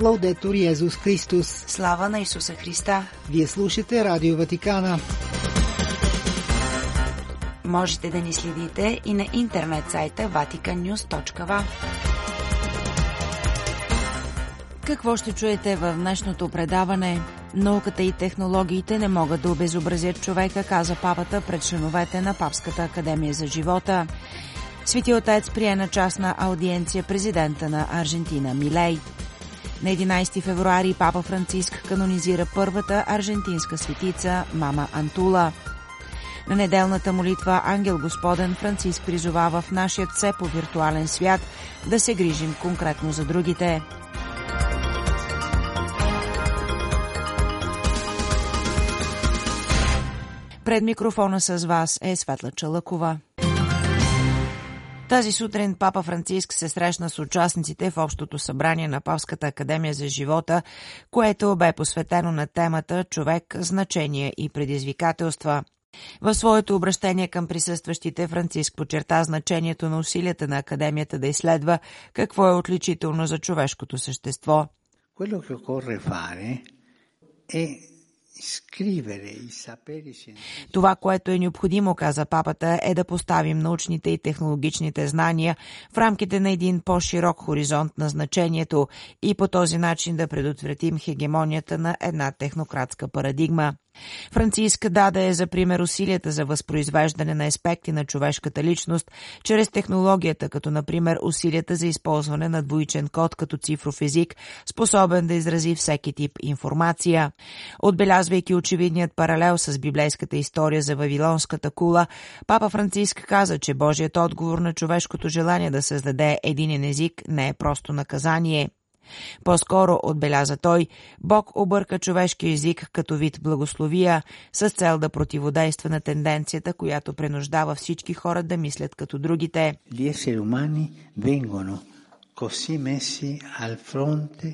Лаудетор Йезус Христос. Слава на Исуса Христа. Вие слушате Радио Ватикана. Можете да ни следите и на интернет сайта vaticannews.va. Какво ще чуете в днешното предаване? Науката и технологиите не могат да обезобразят човека, каза папата пред членовете на Папската академия за живота. Свети отец прие на частна аудиенция президента на Аржентина Милей. На 11 февруари папа Франциск канонизира първата аржентинска светица Мама Антула. На неделната молитва Ангел Господен Франциск призовава в нашия все по виртуален свят да се грижим конкретно за другите. Пред микрофона с вас е Светла Чалъкова. Тази сутрин папа Франциск се срещна с участниците в Общото събрание на Павската академия за живота, което бе посветено на темата Човек, значение и предизвикателства. В своето обращение към присъстващите Франциск подчерта значението на усилията на Академията да изследва какво е отличително за човешкото същество. Quello che occorre това, което е необходимо, каза папата, е да поставим научните и технологичните знания в рамките на един по-широк хоризонт на значението и по този начин да предотвратим хегемонията на една технократска парадигма. Франциск даде за пример усилията за възпроизвеждане на аспекти на човешката личност чрез технологията, като например усилията за използване на двоичен код като цифров език, способен да изрази всеки тип информация. Отбелязвайки очевидният паралел с библейската история за Вавилонската кула, папа Франциск каза, че Божият отговор на човешкото желание да създаде единен език не е просто наказание – по-скоро, отбеляза той, Бог обърка човешки език като вид благословия с цел да противодейства на тенденцията, която принуждава всички хора да мислят като другите. Gli esseri umani vengono così messi al fronte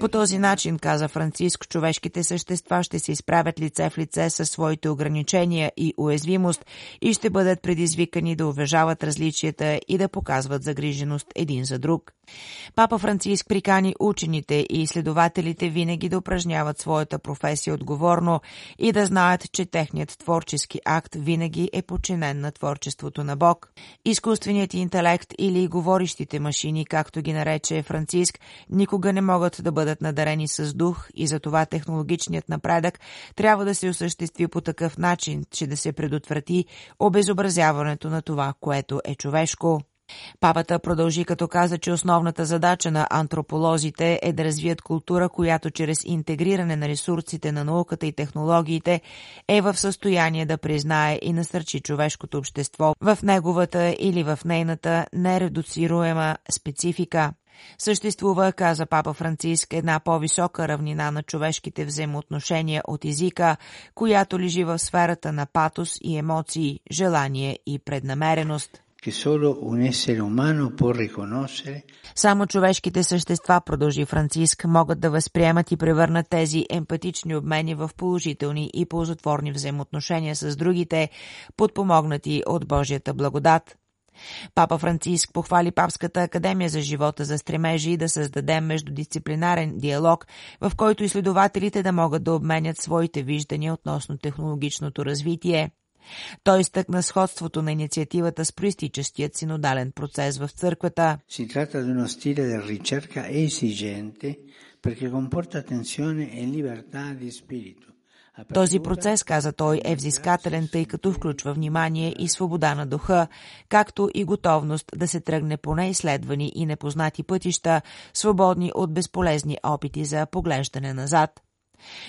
по този начин, каза Франциск, човешките същества ще се изправят лице в лице със своите ограничения и уязвимост и ще бъдат предизвикани да уважават различията и да показват загриженост един за друг. Папа Франциск прикани учените и изследователите винаги да упражняват своята професия отговорно и да знаят, че техният творчески акт винаги е подчинен на творчеството на Бог. Изкуственият интелект или говорещите машини, както ги нарече Франциск, никога не могат да бъдат надарени с дух и затова технологичният напредък трябва да се осъществи по такъв начин, че да се предотврати обезобразяването на това, което е човешко. Папата продължи като каза, че основната задача на антрополозите е да развият култура, която чрез интегриране на ресурсите на науката и технологиите е в състояние да признае и насърчи човешкото общество в неговата или в нейната нередуцируема специфика. Съществува, каза папа Франциск, една по-висока равнина на човешките взаимоотношения от езика, която лежи в сферата на патос и емоции, желание и преднамереност. Само човешките същества, продължи Франциск, могат да възприемат и превърнат тези емпатични обмени в положителни и ползотворни взаимоотношения с другите, подпомогнати от Божията благодат. Папа Франциск похвали Папската академия за живота за стремежи да създаде междудисциплинарен диалог, в който изследователите да могат да обменят своите виждания относно технологичното развитие. Той изтъкна сходството на инициативата с проистичащият синодален процес в църквата. Си трата di uno stile di ricerca esigente perché comporta attenzione e libertà di spirito. Този процес, каза той, е взискателен, тъй като включва внимание и свобода на духа, както и готовност да се тръгне по неизследвани и непознати пътища, свободни от безполезни опити за поглеждане назад.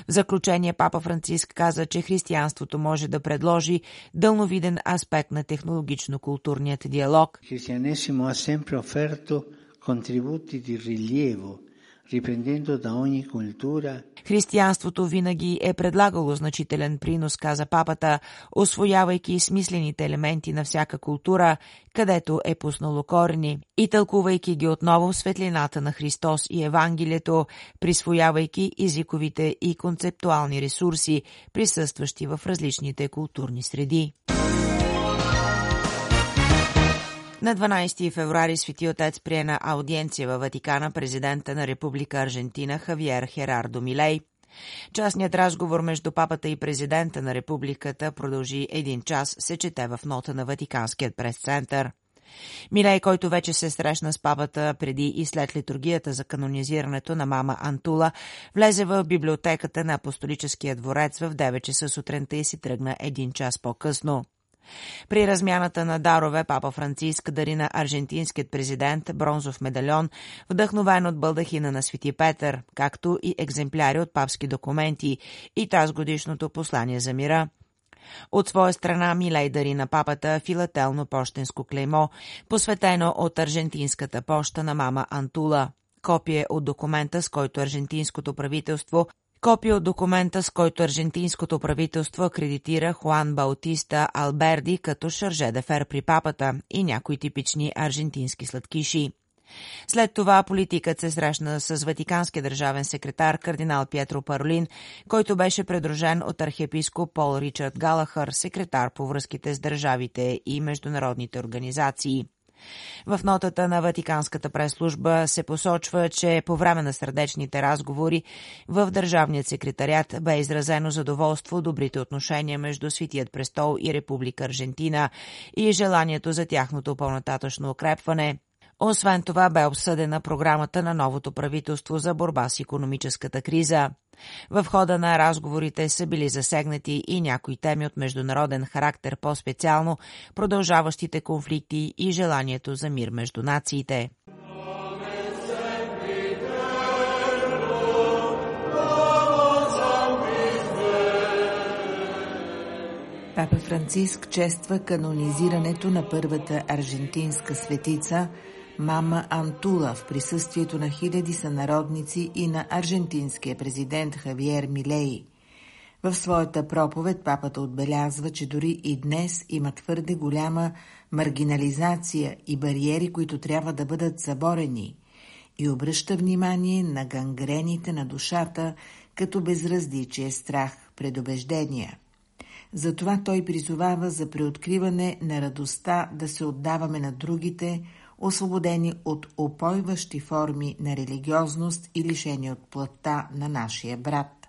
В заключение папа Франциск каза, че християнството може да предложи дълновиден аспект на технологично-културният диалог. Християнесимо ha sempre offerto contributi di rilievo Християнството винаги е предлагало значителен принос, каза папата, освоявайки смислените елементи на всяка култура, където е пуснало корени, и тълкувайки ги отново в светлината на Христос и Евангелието, присвоявайки езиковите и концептуални ресурси, присъстващи в различните културни среди. На 12 февруари Свети Отец прие на аудиенция във Ватикана президента на Република Аржентина Хавиер Херардо Милей. Частният разговор между папата и президента на републиката продължи един час, се чете в нота на Ватиканският прес-център. Милей, който вече се срещна с папата преди и след литургията за канонизирането на мама Антула, влезе в библиотеката на апостолическия дворец в 9 часа сутринта и си тръгна един час по-късно. При размяната на дарове папа Франциск дари на аржентинският президент бронзов медальон, вдъхновен от бълдахина на Свети Петър, както и екземпляри от папски документи и тази годишното послание за мира. От своя страна Милей дари на папата филателно почтенско клеймо, посветено от аржентинската поща на мама Антула. Копие от документа, с който аржентинското правителство Копия от документа, с който аржентинското правителство акредитира Хуан Баутиста Алберди като шарже де фер при папата и някои типични аржентински сладкиши. След това политикът се срещна с ватиканския държавен секретар кардинал Пьетро Паролин, който беше предружен от архиепископ Пол Ричард Галахър, секретар по връзките с държавите и международните организации. В нотата на Ватиканската прес-служба се посочва, че по време на сърдечните разговори в Държавният секретарят бе изразено задоволство добрите отношения между Светият престол и Република Аржентина и желанието за тяхното по-нататъчно укрепване, освен това бе обсъдена програмата на новото правителство за борба с економическата криза. В хода на разговорите са били засегнати и някои теми от международен характер, по-специално продължаващите конфликти и желанието за мир между нациите. Папа Франциск чества канонизирането на първата аржентинска светица – Мама Антула в присъствието на хиляди сънародници и на аржентинския президент Хавиер Милей. В своята проповед папата отбелязва, че дори и днес има твърде голяма маргинализация и бариери, които трябва да бъдат заборени и обръща внимание на гангрените на душата като безразличие, страх, предубеждения. Затова той призовава за преоткриване на радостта да се отдаваме на другите – освободени от опойващи форми на религиозност и лишени от плътта на нашия брат.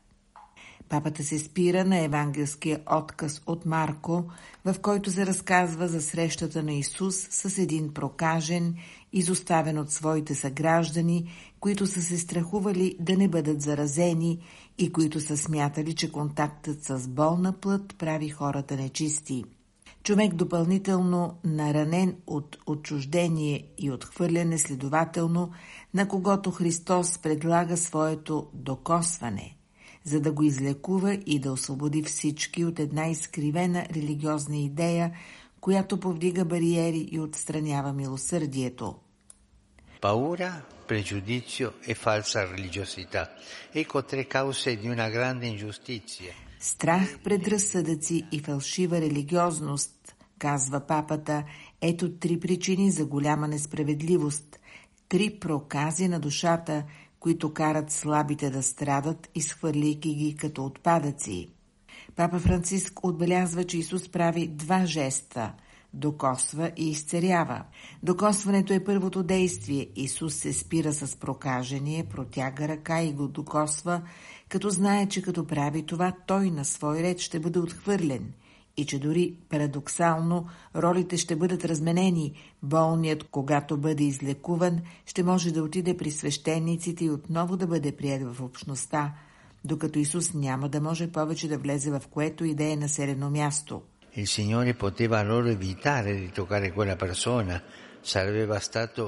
Папата се спира на евангелския отказ от Марко, в който се разказва за срещата на Исус с един прокажен, изоставен от своите съграждани, които са се страхували да не бъдат заразени и които са смятали, че контактът с болна плът прави хората нечисти – Човек допълнително наранен от отчуждение и отхвърляне, следователно, на когото Христос предлага своето докосване, за да го излекува и да освободи всички от една изкривена религиозна идея, която повдига бариери и отстранява милосърдието. Paura, pregiudizio e falsa religiosità. Ecco tre cause di una grande ingiustizia Страх, предразсъдъци и фалшива религиозност, казва папата, ето три причини за голяма несправедливост, три прокази на душата, които карат слабите да страдат, изхвърляйки ги като отпадъци. Папа Франциск отбелязва, че Исус прави два жеста – докосва и изцерява. Докосването е първото действие. Исус се спира с прокажение, протяга ръка и го докосва, като знае, че като прави това, той на свой ред ще бъде отхвърлен и че дори парадоксално ролите ще бъдат разменени. Болният, когато бъде излекуван, ще може да отиде при свещениците и отново да бъде прият в общността, докато Исус няма да може повече да влезе в което и да е населено място. Il Signore poteva allora evitare di toccare quella persona, sarebbe bastato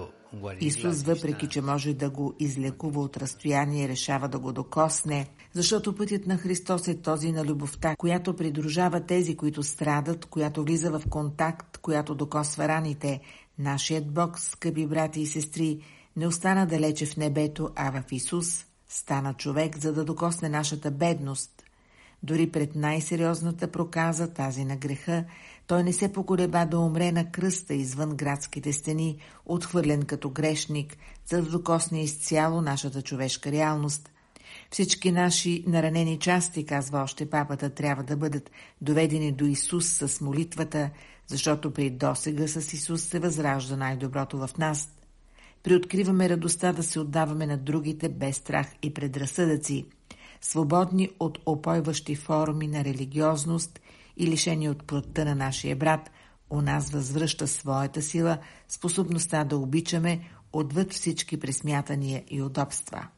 Исус, въпреки че може да го излекува от разстояние, решава да го докосне, защото пътят на Христос е този на любовта, която придружава тези, които страдат, която влиза в контакт, която докосва раните. Нашият Бог, скъпи брати и сестри, не остана далече в небето, а в Исус стана човек, за да докосне нашата бедност. Дори пред най-сериозната проказа, тази на греха, той не се поколеба да умре на кръста извън градските стени, отхвърлен като грешник, за да докосне изцяло нашата човешка реалност. Всички наши наранени части, казва още папата, трябва да бъдат доведени до Исус с молитвата, защото при досега с Исус се възражда най-доброто в нас. Приоткриваме радостта да се отдаваме на другите без страх и предразсъдъци, свободни от опойващи форми на религиозност и лишени от плътта на нашия брат, у нас възвръща своята сила, способността да обичаме отвъд всички пресмятания и удобства.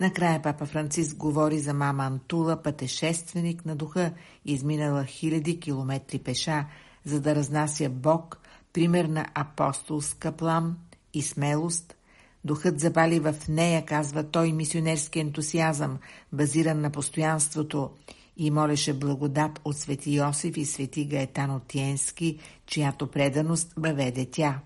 Накрая папа Франциск говори за мама Антула, пътешественик на духа, изминала хиляди километри пеша, за да разнася Бог, пример на апостолска плам и смелост. Духът забали в нея, казва той, мисионерски ентусиазъм, базиран на постоянството и молеше благодат от свети Йосиф и свети Гаетан Отиенски, чиято преданост въведе тя.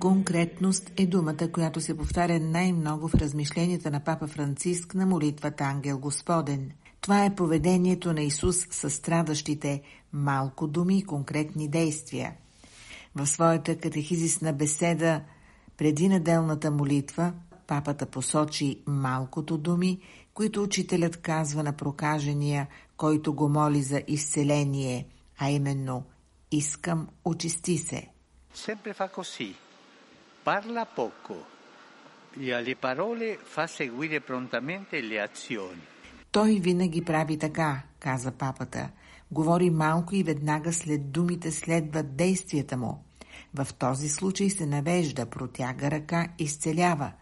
Конкретност е думата, която се повтаря най-много в размишленията на папа Франциск на молитвата Ангел Господен. Това е поведението на Исус със страдащите, малко думи и конкретни действия. В своята катехизисна беседа преди неделната молитва папата посочи малкото думи, които учителят казва на прокажения, който го моли за изцеление, а именно «Искам, очисти се». Sempre fa così. Parla poco alle parole fa seguire prontamente le azioni. Той винаги прави така, каза папата. Говори малко и веднага след думите следват действията му. В този случай се навежда, протяга ръка, изцелява.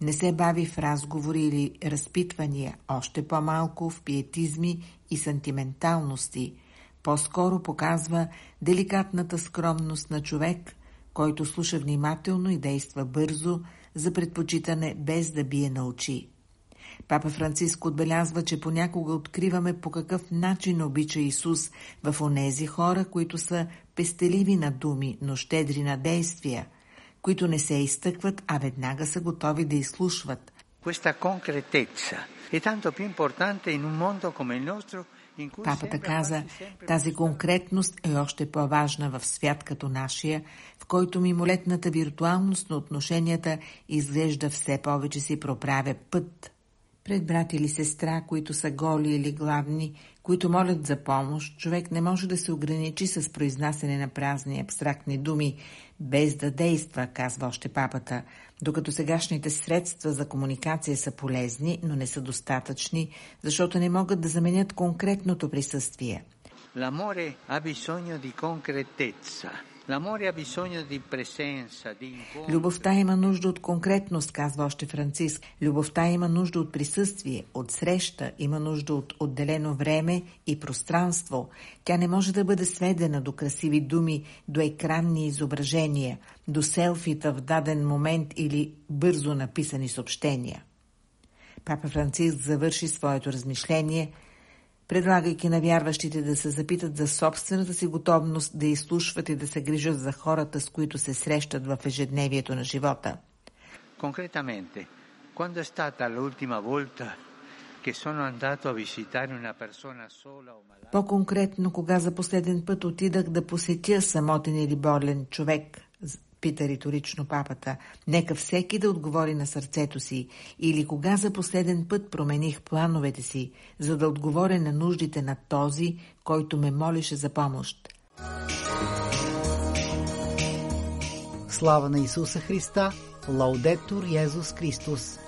Не се бави в разговори или разпитвания, още по-малко в пиетизми и сантименталности. По-скоро показва деликатната скромност на човек, който слуша внимателно и действа бързо за предпочитане без да бие на очи. Папа Франциск отбелязва, че понякога откриваме по какъв начин обича Исус в онези хора, които са пестеливи на думи, но щедри на действия, които не се изтъкват, а веднага са готови да изслушват. Папата каза, тази конкретност е още по-важна в свят като нашия, в който мимолетната виртуалност на отношенията изглежда все повече си проправя път. Пред брат или сестра, които са голи или гладни, които молят за помощ, човек не може да се ограничи с произнасяне на празни абстрактни думи, без да действа, казва още папата, докато сегашните средства за комуникация са полезни, но не са достатъчни, защото не могат да заменят конкретното присъствие. L'amore ha bisogno di concretezza. Любовта има нужда от конкретност, казва още Франциск. Любовта има нужда от присъствие, от среща, има нужда от отделено време и пространство. Тя не може да бъде сведена до красиви думи, до екранни изображения, до селфита в даден момент или бързо написани съобщения. Папа Франциск завърши своето размишление – предлагайки на вярващите да се запитат за собствената си готовност да изслушват и да се грижат за хората, с които се срещат в ежедневието на живота. Конкретаменте, quando è stata l'ultima volta che sono andato a visitare una persona sola o malata? По-конкретно, кога за последен път отидах да посетя самотен или болен човек, пита риторично папата. Нека всеки да отговори на сърцето си. Или кога за последен път промених плановете си, за да отговоря на нуждите на този, който ме молеше за помощ. Слава на Исуса Христа! Лаудетур Йезус Христос!